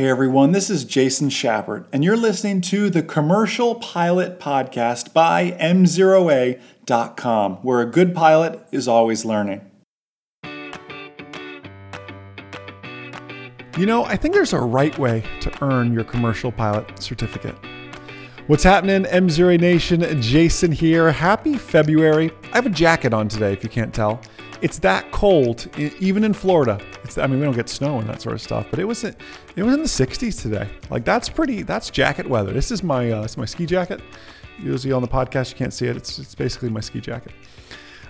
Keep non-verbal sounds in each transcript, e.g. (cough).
Hey everyone, this is Jason Schappert, and you're listening to the Commercial Pilot Podcast by MzeroA.com, where a good pilot is always learning. You know, I think there's a right way to earn your commercial pilot certificate. What's happening, MzeroA Nation? Jason here. Happy February. I have a jacket on today, if you can't tell. It's that cold, even in Florida. I mean, we don't get snow and that sort of stuff, but it was it was in the 60s today. Like that's pretty. That's jacket weather. This is my uh, it's my ski jacket. Usually on the podcast you can't see it. It's it's basically my ski jacket.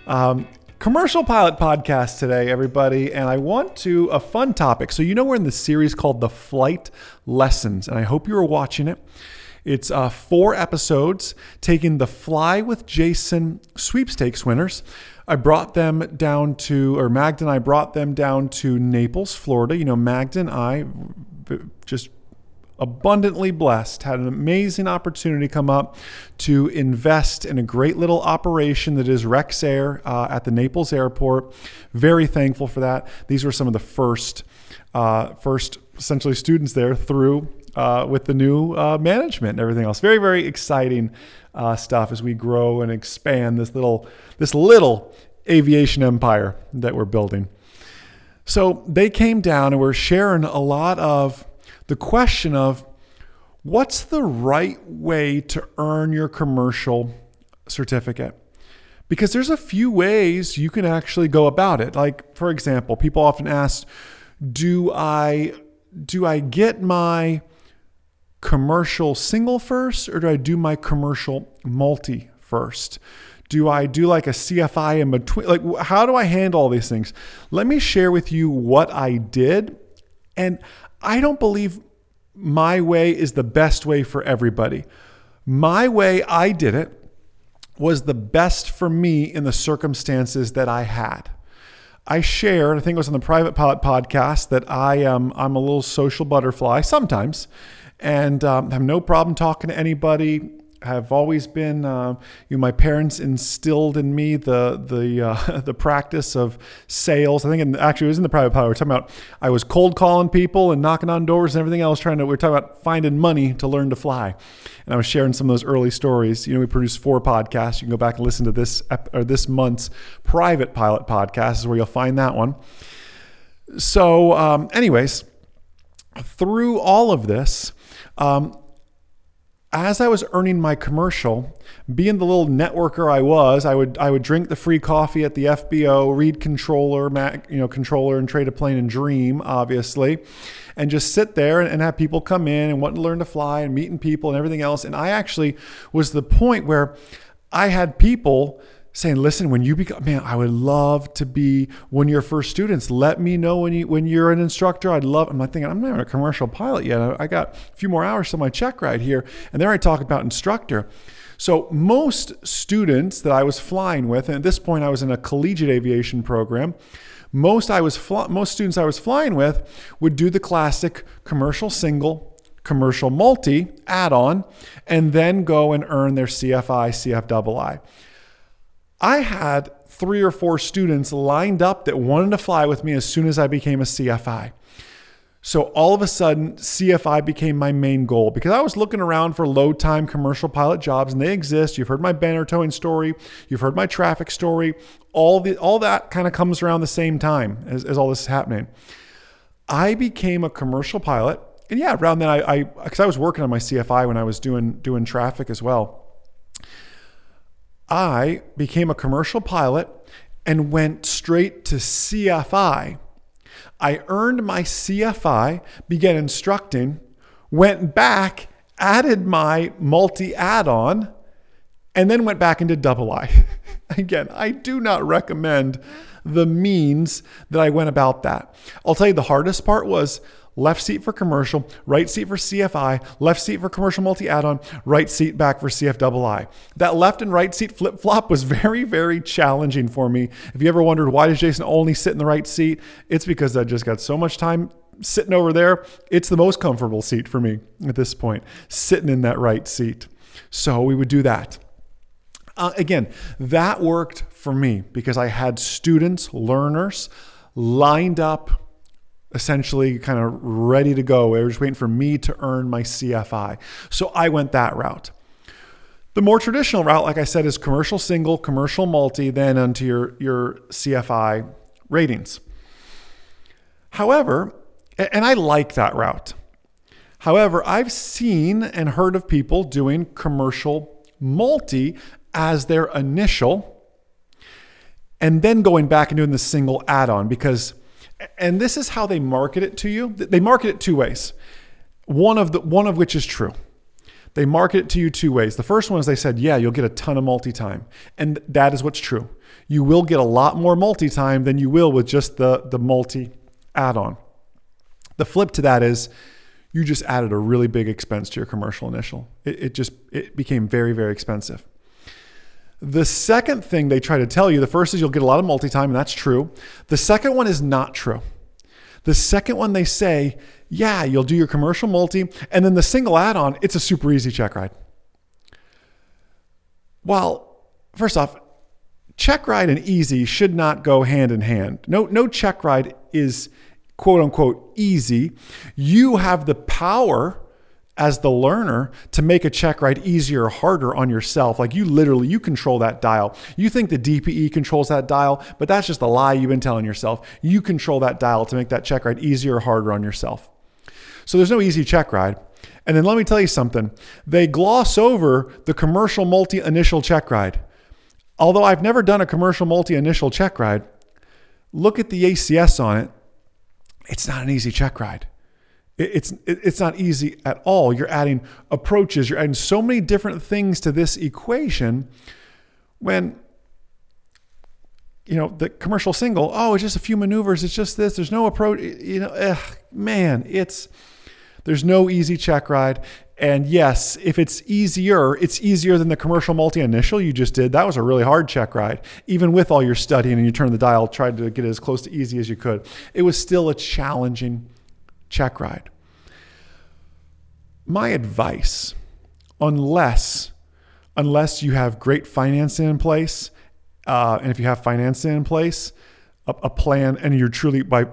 Um, commercial pilot podcast today, everybody, and I want to a fun topic. So you know we're in the series called the Flight Lessons, and I hope you are watching it. It's uh, four episodes taking the Fly with Jason sweepstakes winners. I brought them down to, or Magda and I brought them down to Naples, Florida. You know, Magda and I just abundantly blessed, had an amazing opportunity come up to invest in a great little operation that is Rex Air uh, at the Naples airport. Very thankful for that. These were some of the first, uh, first essentially students there through uh, with the new uh, management and everything else. Very, very exciting uh, stuff as we grow and expand this little, this little aviation empire that we're building. So they came down and were sharing a lot of the question of what's the right way to earn your commercial certificate? Because there's a few ways you can actually go about it. Like, for example, people often ask, do I do I get my commercial single first or do I do my commercial multi first? Do I do like a CFI in between? Like, how do I handle all these things? Let me share with you what I did. And I don't believe my way is the best way for everybody. My way I did it was the best for me in the circumstances that I had. I shared, I think it was on the Private Pilot podcast, that I am I'm a little social butterfly sometimes and um, have no problem talking to anybody. Have always been, uh, you know, my parents instilled in me the the uh, (laughs) the practice of sales. I think, in, actually, it was in the private pilot. We are talking about I was cold calling people and knocking on doors and everything else. Trying to, we are talking about finding money to learn to fly, and I was sharing some of those early stories. You know, we produced four podcasts. You can go back and listen to this or this month's private pilot podcast is where you'll find that one. So, um, anyways, through all of this, um, as I was earning my commercial, being the little networker I was, I would I would drink the free coffee at the FBO, read controller, Mac, you know, controller and Trade-A-Plane and dream, obviously, and just sit there and, and have people come in and want to learn to fly and meeting people and everything else. And I actually was the point where I had people saying, listen, when you become, man, I would love to be one of your first students. Let me know when you when you're an instructor. I'd love. I'm not thinking I'm not a commercial pilot yet. I, I got a few more hours to my check right here, and there I talk about instructor. So most students that I was flying with, and at this point I was in a collegiate aviation program. Most I was fl- most students I was flying with would do the classic commercial single, commercial multi add-on, and then go and earn their CFI, CFII. I had three or four students lined up that wanted to fly with me as soon as I became a CFI. So all of a sudden, CFI became my main goal because I was looking around for low time commercial pilot jobs and they exist. You've heard my banner towing story, you've heard my traffic story. All the all that kind of comes around the same time as, as all this is happening. I became a commercial pilot, and yeah, around then I because I, I was working on my CFI when I was doing doing traffic as well. I became a commercial pilot and went straight to CFI. I earned my CFI, began instructing, went back, added my multi add on, and then went back into double I. (laughs) Again, I do not recommend the means that I went about that. I'll tell you the hardest part was left seat for commercial, right seat for CFI, left seat for commercial multi add on, right seat back for CFII. That left and right seat flip flop was (laughs) very, very challenging for me. If you ever wondered why does Jason only sit in the right seat, it's because I just got so much time sitting over there. It's the most comfortable seat for me at this point, sitting in that right seat. So we would do that. Uh, again, that worked for me because I had students, learners lined up essentially kind of ready to go. They were just waiting for me to earn my CFI. So I went that route. The more traditional route, like I said, is commercial single, commercial multi, then onto your, your CFI ratings. However, and I like that route. However, I've seen and heard of people doing commercial multi as their initial and then going back and doing the single add on because, and this is how they market it to you. They market it two ways. One of, the, one of which is true. They market it to you two ways. The first one is they said, yeah, you'll get a ton of multi time. And that is what's true. You will get a lot more multi time than you will with just the, the multi add on. The flip to that is you just added a really big expense to your commercial initial. It, it just it became very, very expensive. The second thing they try to tell you, the first is you'll get a lot of multi time, and that's true. The second one is not true. The second one they say, yeah, you'll do your commercial multi, and then the single add on, it's a super easy check ride. Well, first off, check ride and easy should not go hand in hand. No, no check ride is quote unquote easy. You have the power as the learner to make a check ride easier or harder on yourself. Like you literally, you control that dial. You think the DPE controls that dial, but that's just a lie you've been telling yourself. You control that dial to make that check ride easier or harder on yourself. So there's no easy check ride. And then let me tell you something. They gloss over the commercial multi initial check ride. Although I've never done a commercial multi initial check ride, look at the ACS on it. It's not an easy check ride. It's it's not easy at all. You're adding approaches. You're adding so many different things to this equation. When you know the commercial single, oh, it's just a few maneuvers. It's just this. There's no approach. You know, ugh, man, it's there's no easy check ride. And yes, if it's easier, it's easier than the commercial multi initial you just did. That was a really hard check ride. Even with all your studying and you turned the dial, tried to get it as close to easy as you could. It was still a challenging check ride. My advice, unless unless you have great financing in place, uh, and if you have financing in place, a, a plan, and you're truly by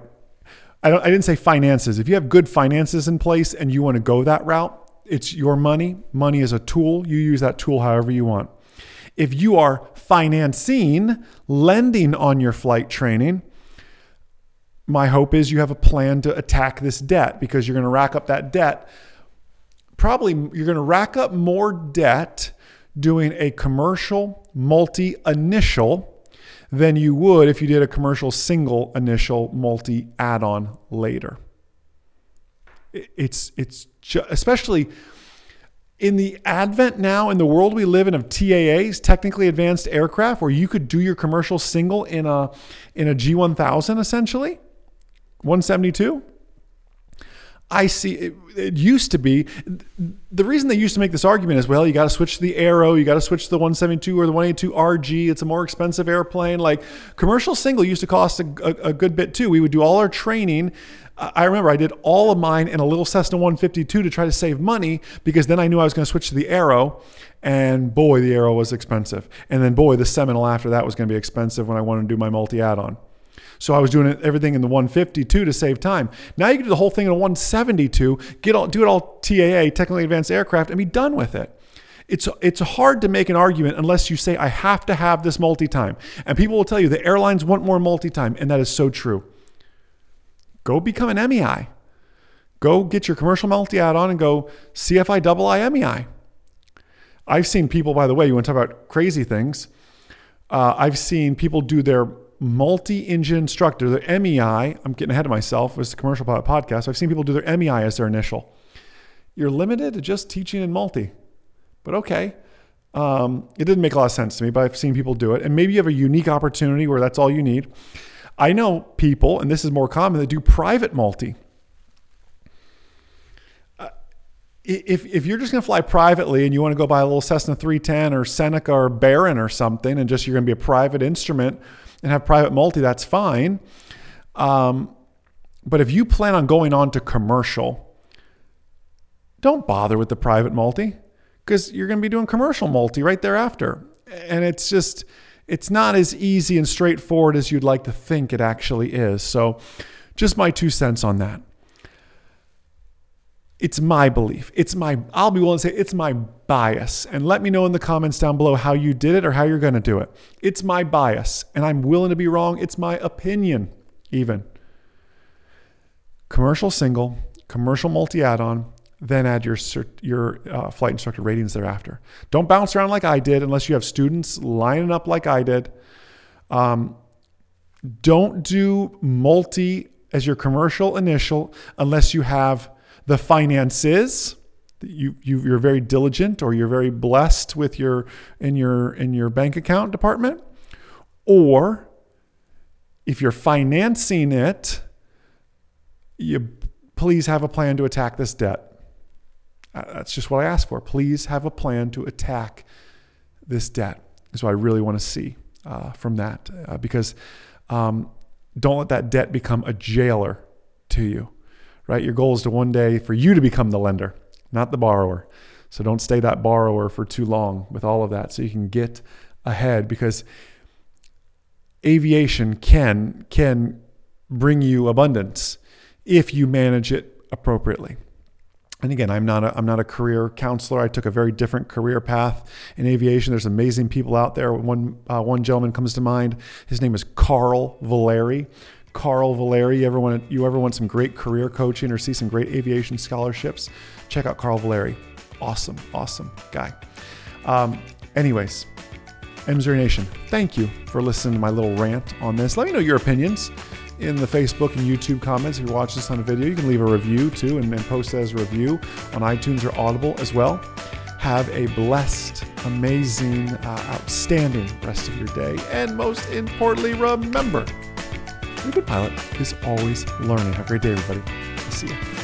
I, don't, I didn't say finances. If you have good finances in place and you want to go that route, it's your money. Money is a tool. You use that tool however you want. If you are financing, lending on your flight training, my hope is you have a plan to attack this debt because you're going to rack up that debt. Probably you're going to rack up more debt doing a commercial multi initial than you would if you did a commercial single initial multi add on later. It's, it's especially in the advent now in the world we live in of TAAs, technically advanced aircraft, where you could do your commercial single in a, in a G1000 essentially 172. I see it, it, used to be the reason they used to make this argument is well, you got to switch to the Arrow, you got to switch to the 172 or the 182 RG. It's a more expensive airplane. Like commercial single used to cost a, a, a good bit too. We would do all our training. I remember I did all of mine in a little Cessna 152 to try to save money because then I knew I was going to switch to the Arrow, and boy, the Arrow was expensive. And then boy, the Seminole after that was going to be expensive when I wanted to do my multi add-on. So I was doing everything in the 152 to save time. Now you can do the whole thing in a 172, get all, do it all TAA, technically advanced aircraft, and be done with it. It's, it's hard to make an argument unless you say, I have to have this multi time. And people will tell you the airlines want more multi time, and that is so true. Go become an MEI. Go get your commercial multi add on and go CFI double I MEI. I've seen people, by the way, you want to talk about crazy things. Uh, I've seen people do their multi-engine instructor, their MEI. I'm getting ahead of myself. It's a commercial pilot podcast. I've seen people do their MEI as their initial. You're limited to just teaching in multi, but okay. Um, it didn't make a lot of sense to me, but I've seen people do it. And maybe you have a unique opportunity where that's all you need. I know people, and this is more common, that do private multi. Uh, if, if you're just going to fly privately and you want to go buy a little Cessna 310 or Seneca or Baron or something, and just you're going to be a private instrument and have private multi, that's fine. Um, but if you plan on going on to commercial, don't bother with the private multi because you're going to be doing commercial multi right thereafter. And it's just, it's not as easy and straightforward as you'd like to think it actually is. So Just my two cents on that. It's my belief. It's my, I'll be willing to say it's my bias. And let me know in the comments down below how you did it or how you're going to do it. It's my bias. And I'm willing to be wrong. It's my opinion, even. Commercial single, commercial multi add on, then add your your uh, flight instructor ratings thereafter. Don't bounce around like I did unless you have students lining up like I did. Um, don't do multi as your commercial initial unless you have the finances. You, you you're very diligent or you're very blessed with your in your in your bank account department, or if you're financing it, you please have a plan to attack this debt. Uh, that's just what I ask for. Please have a plan to attack this debt. Is what I really want to see uh, from that. Uh, because um, don't let that debt become a jailer to you, right? Your goal is to one day for you to become the lender, not the borrower. So don't stay that borrower for too long with all of that so you can get ahead because aviation can can bring you abundance if you manage it appropriately and again, I'm not a, I'm not a career counselor. I took a very different career path in aviation. There's amazing people out there. One uh, one gentleman comes to mind. His name is Carl Valeri. Carl Valeri. You ever want you ever want some great career coaching or see some great aviation scholarships? Check out Carl Valeri. Awesome, awesome guy. Um, anyways, M0 Nation, thank you for listening to my little rant on this. Let me know your opinions in the Facebook and YouTube comments. If you watch this on a video, you can leave a review too and, and post as a review on iTunes or Audible as well. Have a blessed, amazing, uh, outstanding rest of your day. And most importantly, remember, a good pilot is always learning. Have a great day, everybody. I'll see you.